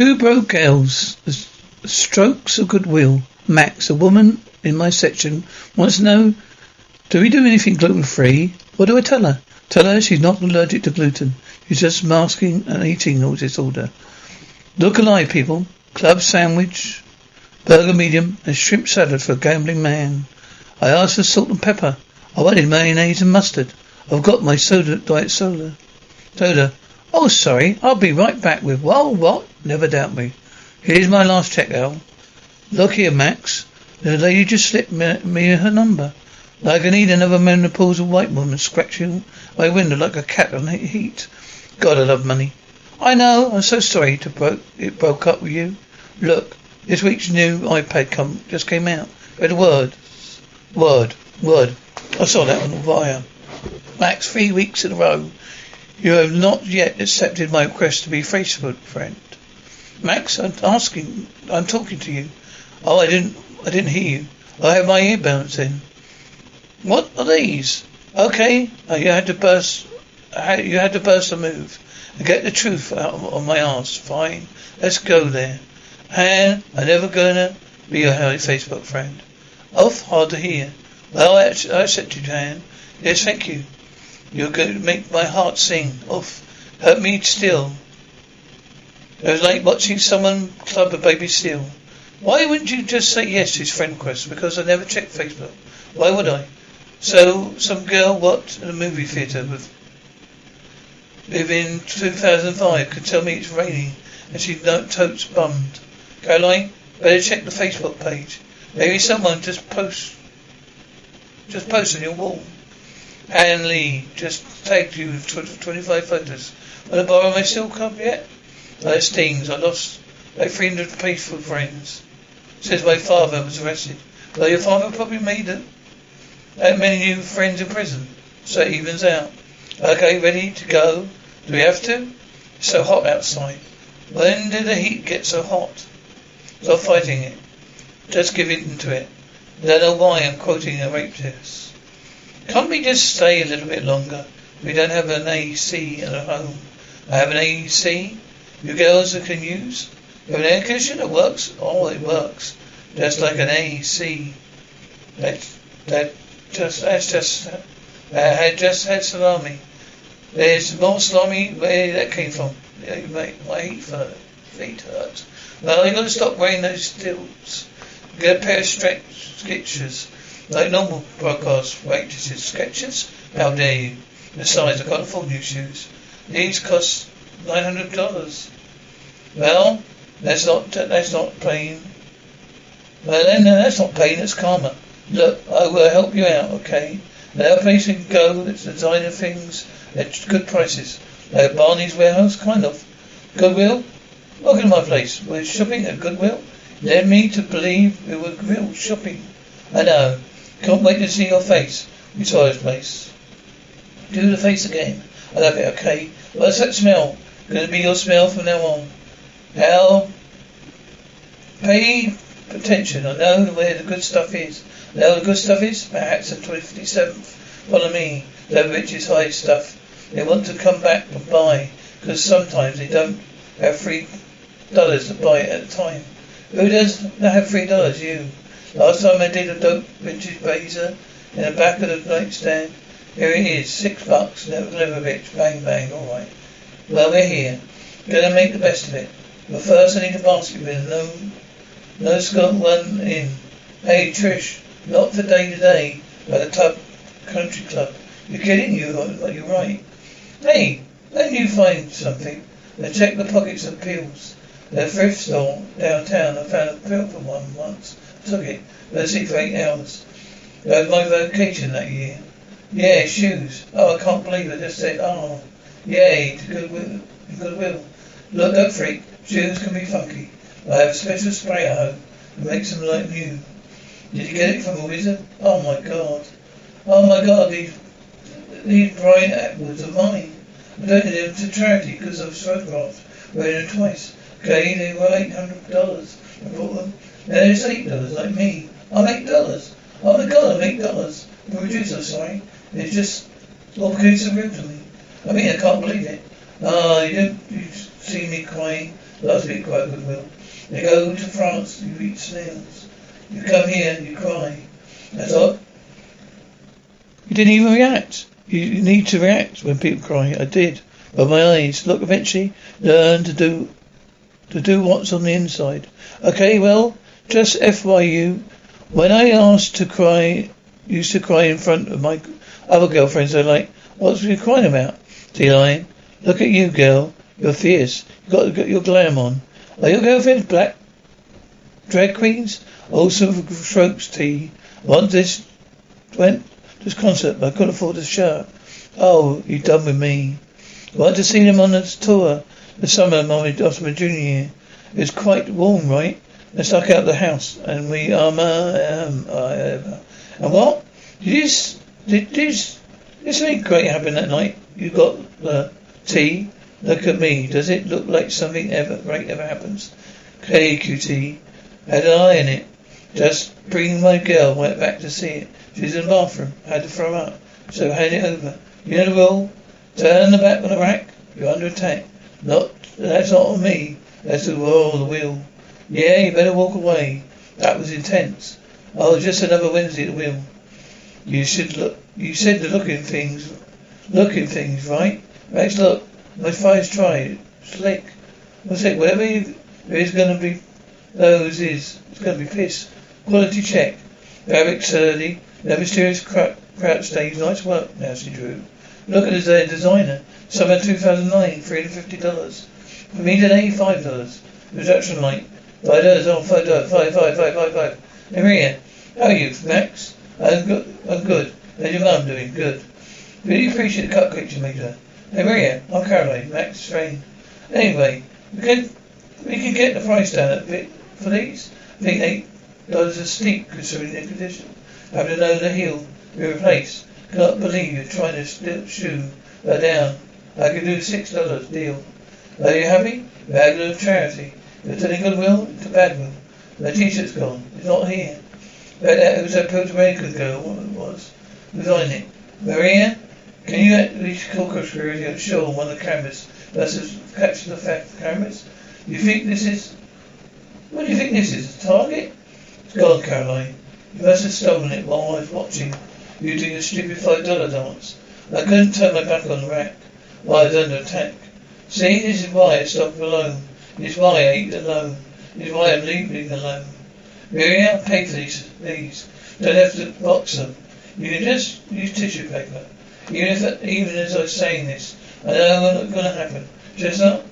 Two broke the strokes of goodwill. Max, a woman in my section, wants to know, do we do anything gluten free? What do I tell her? Tell her she's not allergic to gluten. She's just masking an eating disorder. Look alive, people. Club sandwich, burger medium, and shrimp salad for a gambling man. I asked for salt and pepper. Oh, I wanted mayonnaise and mustard. I've got my soda, diet soda. Soda. Oh, sorry. I'll be right back with, well, what? Never doubt me. Here's my last check, Al. Look here, Max. The lady just slipped me, me her number. Like I need another menopausal white woman scratching my window like a cat on heat. God, I love money. I know. I'm so sorry to broke it broke up with you. Look, this week's new iPad come just came out. Read a word, word, word. I saw that on the wire. Max, three weeks in a row. You have not yet accepted my request to be Facebook friend. Max, I'm asking. I'm talking to you. Oh, I didn't. I didn't hear you. I have my earbuds in. What are these? Okay, oh, you had to burst. You had to burst a move and get the truth out of my ass. Fine, let's go there. And I'm never gonna be your Facebook friend. Off, hard to hear. Well, I, accepted you, Han. Yes, thank you. You're going to make my heart sing. Off, hurt me still. It was like watching someone club a baby seal. Why wouldn't you just say yes to his friend request? Because I never checked Facebook. Why would I? So some girl what in a movie theatre with within 2005 could tell me it's raining and she's no totes bummed. Caroline, better check the Facebook page. Maybe someone just post just post on your wall. Anne Lee just tagged you with 25 photos. Want to borrow my silk cup yet? Oh, it stings. I lost like 300 faithful friends. Says my father was arrested. Well, your father probably made it. That many new friends in prison. So it evens out. Okay, ready to go? Do we have to? It's so hot outside. When did the heat get so hot? Stop fighting it. Just give in to it. I don't know why I'm quoting a rapist. Can't we just stay a little bit longer? We don't have an AC at home. I have an AC. You girls that can use? You have an air conditioner that works? Oh, it works. Just like an AC. That, that, just, that's just, uh, had just had salami. There's more salami where that came from. Yeah, mate, my feet, hurt. Well, you gotta stop wearing those stilts. Get a pair of stretch Skechers. Like normal broadcast waitresses. Skechers? How dare you? Besides, I can't afford new shoes. These cost nine hundred dollars. Well, that's not that's not pain. Well then, that's not pain. That's karma. Look, I will help you out, okay? Now, a place you can go. It's designer things at good prices. Like Barney's warehouse, kind of. Goodwill. Welcome to my place. We're shopping at Goodwill. Led me to believe we were real shopping. I know. Can't wait to see your face. We saw this place. Do the face again. I love it, okay? What's that smell? Gonna be your smell from now on. Now, pay attention. I know where the good stuff is. Now the good stuff is? Perhaps at 27th. Follow me. The richest high stuff. They want to come back and buy. Because sometimes they don't have three dollars to buy it at a time. Who does not have three dollars? You. Last time I did a dope vintage blazer in the back of the nightstand. Here it is, six bucks, never clever bitch, bang bang, alright. Well, we're here. We're Gonna make the best of it. But first I need a basket with no, no Scott one in. Hey Trish, not for day to day, by the tub country club. You're kidding you, you're right. Hey, let you find something. Then check the pockets of pills. At thrift store downtown, I found a pill for one once. Took it. But I for eight hours. That was my vocation that year. Yeah, shoes. Oh, I can't believe I just said, oh. Yay, to goodwill. goodwill. Look, don't freak. Shoes can be funky. I have a special spray at home that makes them like new. Did you get it from a wizard? Oh my god. Oh my god, these, these Brian Atwoods are mine. I donated them to charity because of photographs. Wearing them twice. Okay, they were eight hundred dollars. I bought them. Now it's eight dollars, like me. I'm eight dollars. Oh my god, I'm eight dollars. The producer, sorry. It's just all case of real to me. I mean, I can't believe it. Ah, you don't you see me crying. Last week quite goodwill. You go to France, you eat snails. You come here, and you cry. That's all. You didn't even react. You need to react when people cry. I did. But my eyes, look, eventually learn to do to do what's on the inside. Okay, well, just FYU, when I asked to cry, used to cry in front of my other girlfriends, they're like, what's you crying about? D-line, look at you, girl. You're fierce. You got, got your glam on. Are your girlfriends black drag queens? Also strokes tea. Want this went this concert, but I couldn't afford the shirt. Oh, you done with me. Want to see them on this tour the summer of my, junior year. It was quite warm, right? I stuck out the house, and we um, uh, um uh, and what? Did this did this did something great happen that night? You got the tea. Look at me. Does it look like something ever great ever happens? KQT had an eye in it. Just bringing my girl went back to see it. She's in the bathroom. Had to throw up. So hand it over. You know the rule. Turn the back on the rack. You're under attack. Not, that's not on me. That's the of the wheel. Yeah, you better walk away. That was intense. Oh, just another Wednesday at the wheel. You should look, you said the looking things, looking things, right? Max, look, my fire's tried. Slick. What's it? Whatever you, there is gonna be, those is, it's gonna be piss. Quality check. Barrick Surly. No mysterious crap, crap stage. Nice work, Nancy Drew. Look at the uh, designer. Summer 2009, $350. For me today, $5. Reduction light. Five dollars, oh, five dollars, five, five, five, five, five. Maria, how are you, Max? I'm good, I'm good. How's your mum doing? Good. Really appreciate the cupcakes you made her. Hey, Maria, I'm Caroline, Max's friend. Anyway, we can, we can get the price down a bit for these. I think eight dollars a steep considering the condition. Having to the heel be replaced. Cannot believe you're trying to still shoe her down. I can do six dollars deal. Are you happy? Bad of charity. You're turning goodwill to badwill. The t-shirt's gone. It's not here. But it was that Puerto Rican girl. What it was? It? Maria? Can you at least call conspiracy and show on one of the cameras versus capture the fact cameras? You think this is? What do you think this is? A target? It's gone, Caroline. You must have stolen it while I was watching you do your stupid five dollar dance. I couldn't turn my back on the rack while I was under attack. See, this is why I stopped alone. This is why I ate alone. This is why I'm leaving alone. Miriam, pay for these, these. Don't have to box them. You can just use tissue paper. Even if, even as I am saying this, I know what's going to happen. Just not,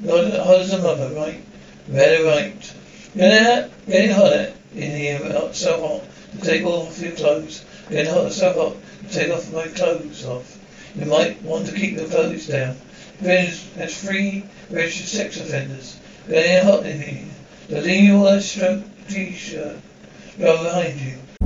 not hot as a mother, right? Very right. Getting, getting hotter in here, not uh, so hot to take off your clothes. Getting hot so hot to take off my clothes off. You might want to keep your clothes down. Village has three registered sex offenders. Getting hot in here. The legal stroke t-shirt. Go behind you.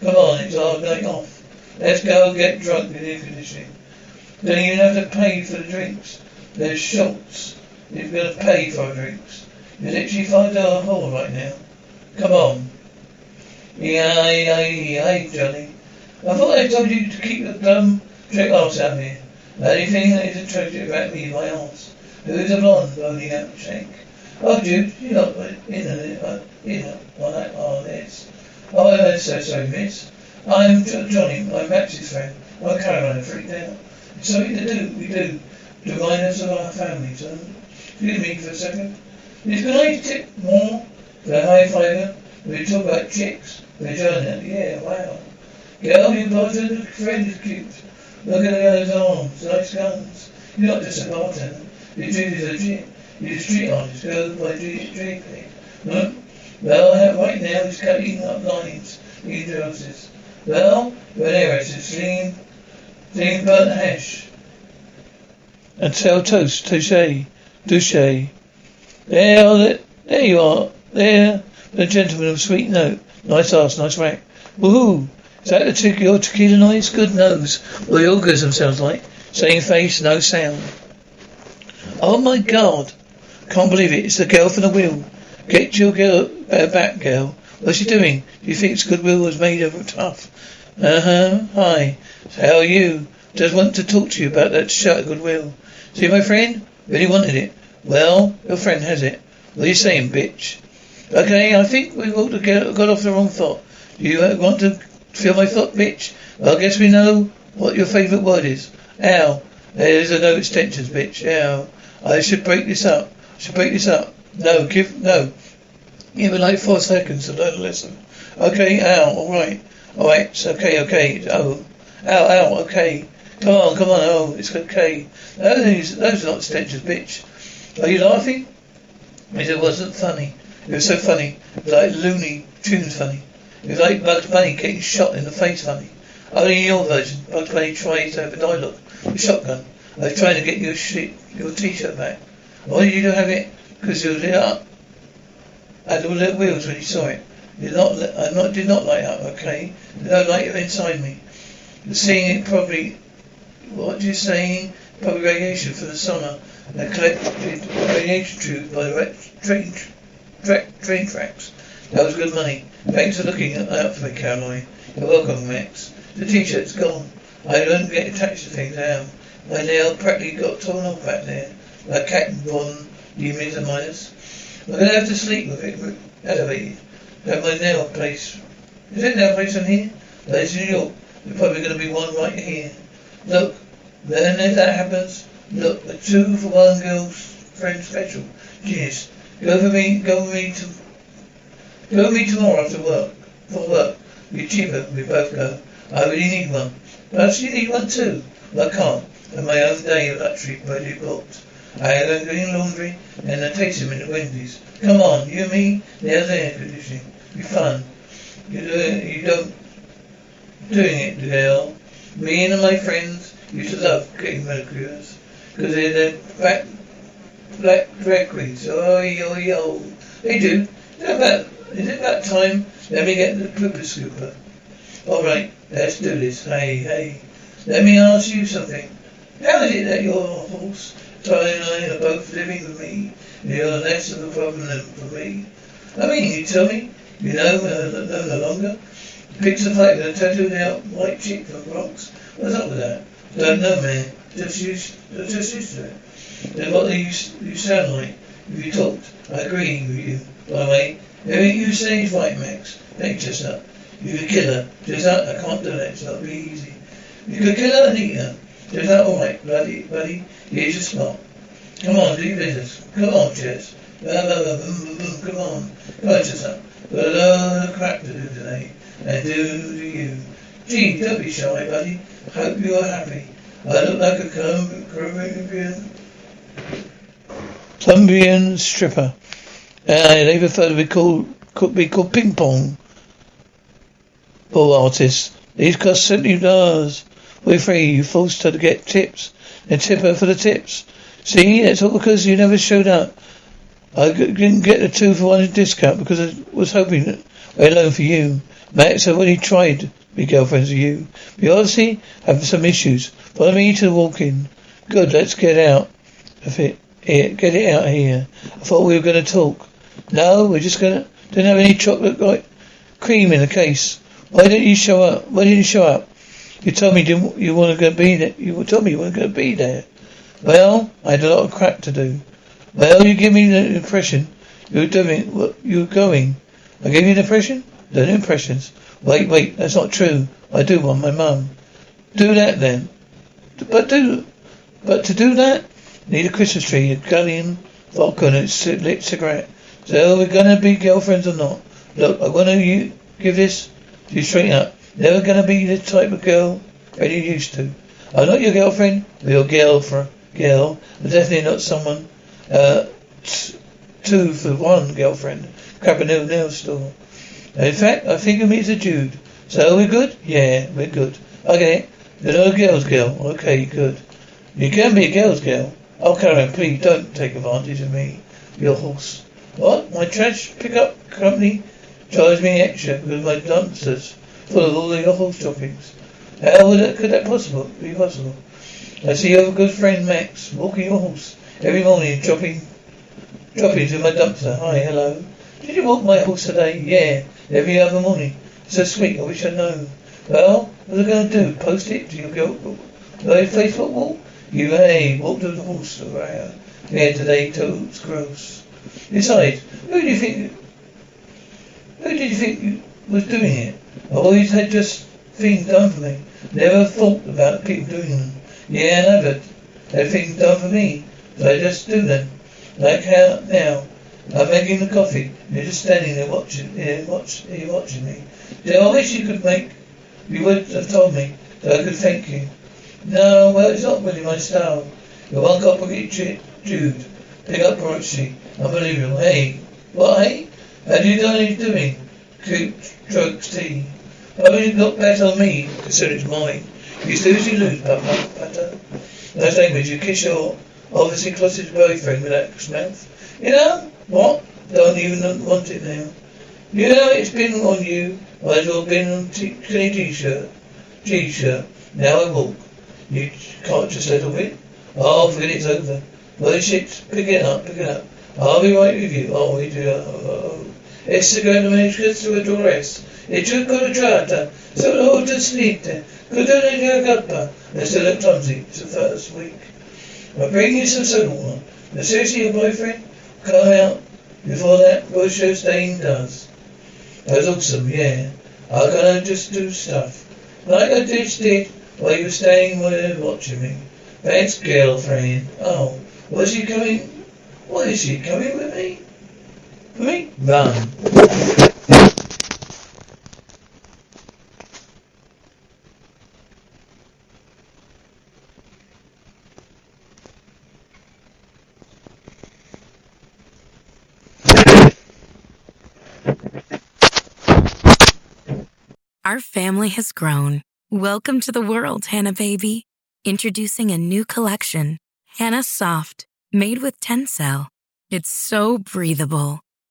Come on, it's our night off. Let's go get drunk in air conditioning. Don't even have to pay for the drinks. There's Schultz. You're going to pay for our drinks. You're literally five dollar hole right now. Come on. Yeah, yeah, yeah, Johnny. I thought I told you to keep the dumb trick arse out here. The only thing that is attractive about me is my arse. Who's a blonde, holding out the shank? Oh, Jude, you're not in it, uh, you know, on that, oh, this. Oh, I'm so sorry, miss. I'm Johnny, I'm Max's friend. I'm Caroline, freaked out. It's something to do, we do. Remind us of our family, so. Excuse me for a second. Is good I tip more for a high fiver? We talk about chicks. Vagina, yeah, wow. Girl, you bartender friend is cute. Look at the those arms, nice guns. You're not just a bartender. Your dream a legit. You're a street artist. Go by Drakeley. No? Well, right now is cutting up lines. These roses. Well. It's a slim, slim burnt hash. And tell toast, touche, douche. There, there you are. There, the gentleman of sweet note. Nice ass, nice rack. Woohoo! Is that the te- your tequila noise? Good nose. Well, the orgasm sounds like. Same face, no sound. Oh my god. Can't believe it. It's the girl from the wheel. Get your girl uh, back, girl. What's she doing? Do you think Goodwill was made of tough? Uh-huh. Hi. How are you? Just want to talk to you about that shirt, Goodwill. See my friend? Really wanted it. Well, your friend has it. What are you saying, bitch? Okay, I think we've together got off the wrong foot. Do you uh, want to feel my foot, bitch? Well, I guess we know what your favourite word is. Ow. There's a no extensions, bitch. Ow. I should break this up. I should break this up. No, give, no. Give me like four seconds to learn a lesson. Okay, ow, alright. Alright, it's okay, okay. Oh. Ow, ow, okay. Come on, come on, oh, it's okay. Those, those are not extensions, bitch. Are you laughing? It wasn't funny. It was so funny. It was like Looney Tunes funny. It was like Bugs Bunny getting shot in the face funny. Only in your version, Bugs Bunny tries to have a dialogue a shotgun. I was trying to get your shit, your t-shirt back. Why did you have it? Because it was lit up. I had all the wheels when you saw it. Did not, I not, did not light up, okay? No light inside me. Seeing it probably, what you're saying? Probably radiation for the summer. That collected radiation tubes by the train, tra- train tracks. That was good money. Thanks for looking out for me, Caroline. You're welcome, Max. The t-shirt's gone. I don't get attached to things now. My nail practically got torn off back there. Like Captain Von, you means a minus. I'm gonna have to sleep with it elevated. Have my nail place. Is there a nail place on here? That's New York. There's probably gonna be one right here. Look, then if that happens, look, a two for one girl's friend special. Genius. Go for me, go for me to, go with me tomorrow after work. For work. Be cheaper, we both go. I really need one. Perhaps you need one too. But I can't. On my own day of luxury already booked. I a green laundry and a tasting in the Wendy's. Come on, you and me, there's air conditioning. Be fun. You do it, you don't doing it, girl. Me and my friends used to love getting manicures because they're the black, black drag. Oh, yo, yo. They do. Is it about, is it about time? Let me get the pooper scooper. All right, let's do this. Hey, hey. Let me ask you something. How is it that your horse Charlie and I are both living with me. You're less of a problem for me. I mean, you tell me you know, uh, no, no longer. Picture fight with a tattooed out white chick from Bronx. What's up with that? Don't know, man. Just used, just used to it. Then what do you, you sound like if you talked? I agree with you. By the way, everything you say is right, Max. Thanks, Chestnut. You could kill her. Just that, I can't do that. It's not really easy. You could kill her and eat her. Just that, all right, buddy, buddy. Here's your spot. Come on, do your business. Come on, Chess. Come on. Come on, Chestnut. Got a lot of crap to do today. And do to you. Gee, don't be shy, buddy. Hope you are happy. I look like a Colombian Colombian stripper. Uh, they prefer to be called could be called ping pong ball artists. These cost seventy dollars. We're free. You forced her to get tips and tip her for the tips. See, that's all because you never showed up. I didn't get the two for one discount because I was hoping that I alone for you. Max, I've only tried to be girlfriends with you. We obviously have some issues. Follow me to the walk-in. Good, let's get out of it. Here, get it out here. I thought we were going to talk. No, we're just going to... Didn't have any chocolate like cream in the case. Why didn't you show up? Why didn't you show up? You told me you, going to go be there. You told me you going to be there. Well, I had a lot of crap to do. Well, you give me the impression you were doing what you were going. I gave you an impression? No impressions. Wait, wait, that's not true. I do want my mum. Do that then. But do, but to do that, need a Christmas tree, a gallon vodka and a lit cigarette. So are we're gonna be girlfriends or not? Look, I wanna you give this to you straight up. Never gonna be the type of girl that you used to. I'm not your girlfriend, or your girl for girl, but definitely not someone uh, t- two for one girlfriend. Crap a new nail store. In fact, I think of me as a Jude. So we're good? Yeah, we're good. Okay. You're not a girl's girl. Okay, good. You can be a girl's girl. Oh, Karen, please don't take advantage of me. Your horse. What? My trash pickup company charges me extra because my dumpsters full of all the horse droppings. How would that, could that possible be possible? I see you a good friend Max walking your horse every morning, dropping droppings to my dumpster. Hi, hello. Did you walk my horse today? Yeah, every other morning. So sweet. I wish I'd known. Well, what are I going to do? Post it to your girl, my Facebook wall? You hey, walk to the horse around. Yeah, today, toes gross. Besides, who do you think? Who did you think was doing it? I always had just things done for me. Never thought about people doing them. Yeah, I never had things done for me. So I just do them. Like how now. I'm making the coffee. You're just standing there watching here, watch here watching me. Yeah, I wish you could make you would have told me that I could thank you. No, well it's not really my style. You're one cop Jude. Pick up Roxy. Unbelievable. Hey, what, hey? How do you know what you're doing? Why would you look better on me, considering it's mine? You snooze, you lose, papa, butter. Nice language, you kiss your obviously closeted boyfriend with that mouth. You know, what? Don't even want it now. You know, it's been on you. Might as well been on t- t-shirt. T-shirt. Now I walk. You can't just let it. Oh, forget it's over. Well, shit, pick it up, pick it up. I'll be right with you. Oh, we do. Uh, uh, uh, oh, Esse manuscritto dress. E c'è ancora giata. So old and sleep there. Good on your cuppa. They still look clumsy. The first week. I'll bring you some soda water. Now, seriously, your boyfriend? Come out before that bullshit stain does. That was awesome, yeah. I'm gonna just do stuff. Like I just did while you were staying there watching me. Thanks, girlfriend. Oh, was she coming? What is she coming with me? For me? Run. Our family has grown. Welcome to the world, Hanna baby. Introducing a new collection, Hanna Soft, made with Tencel. It's so breathable,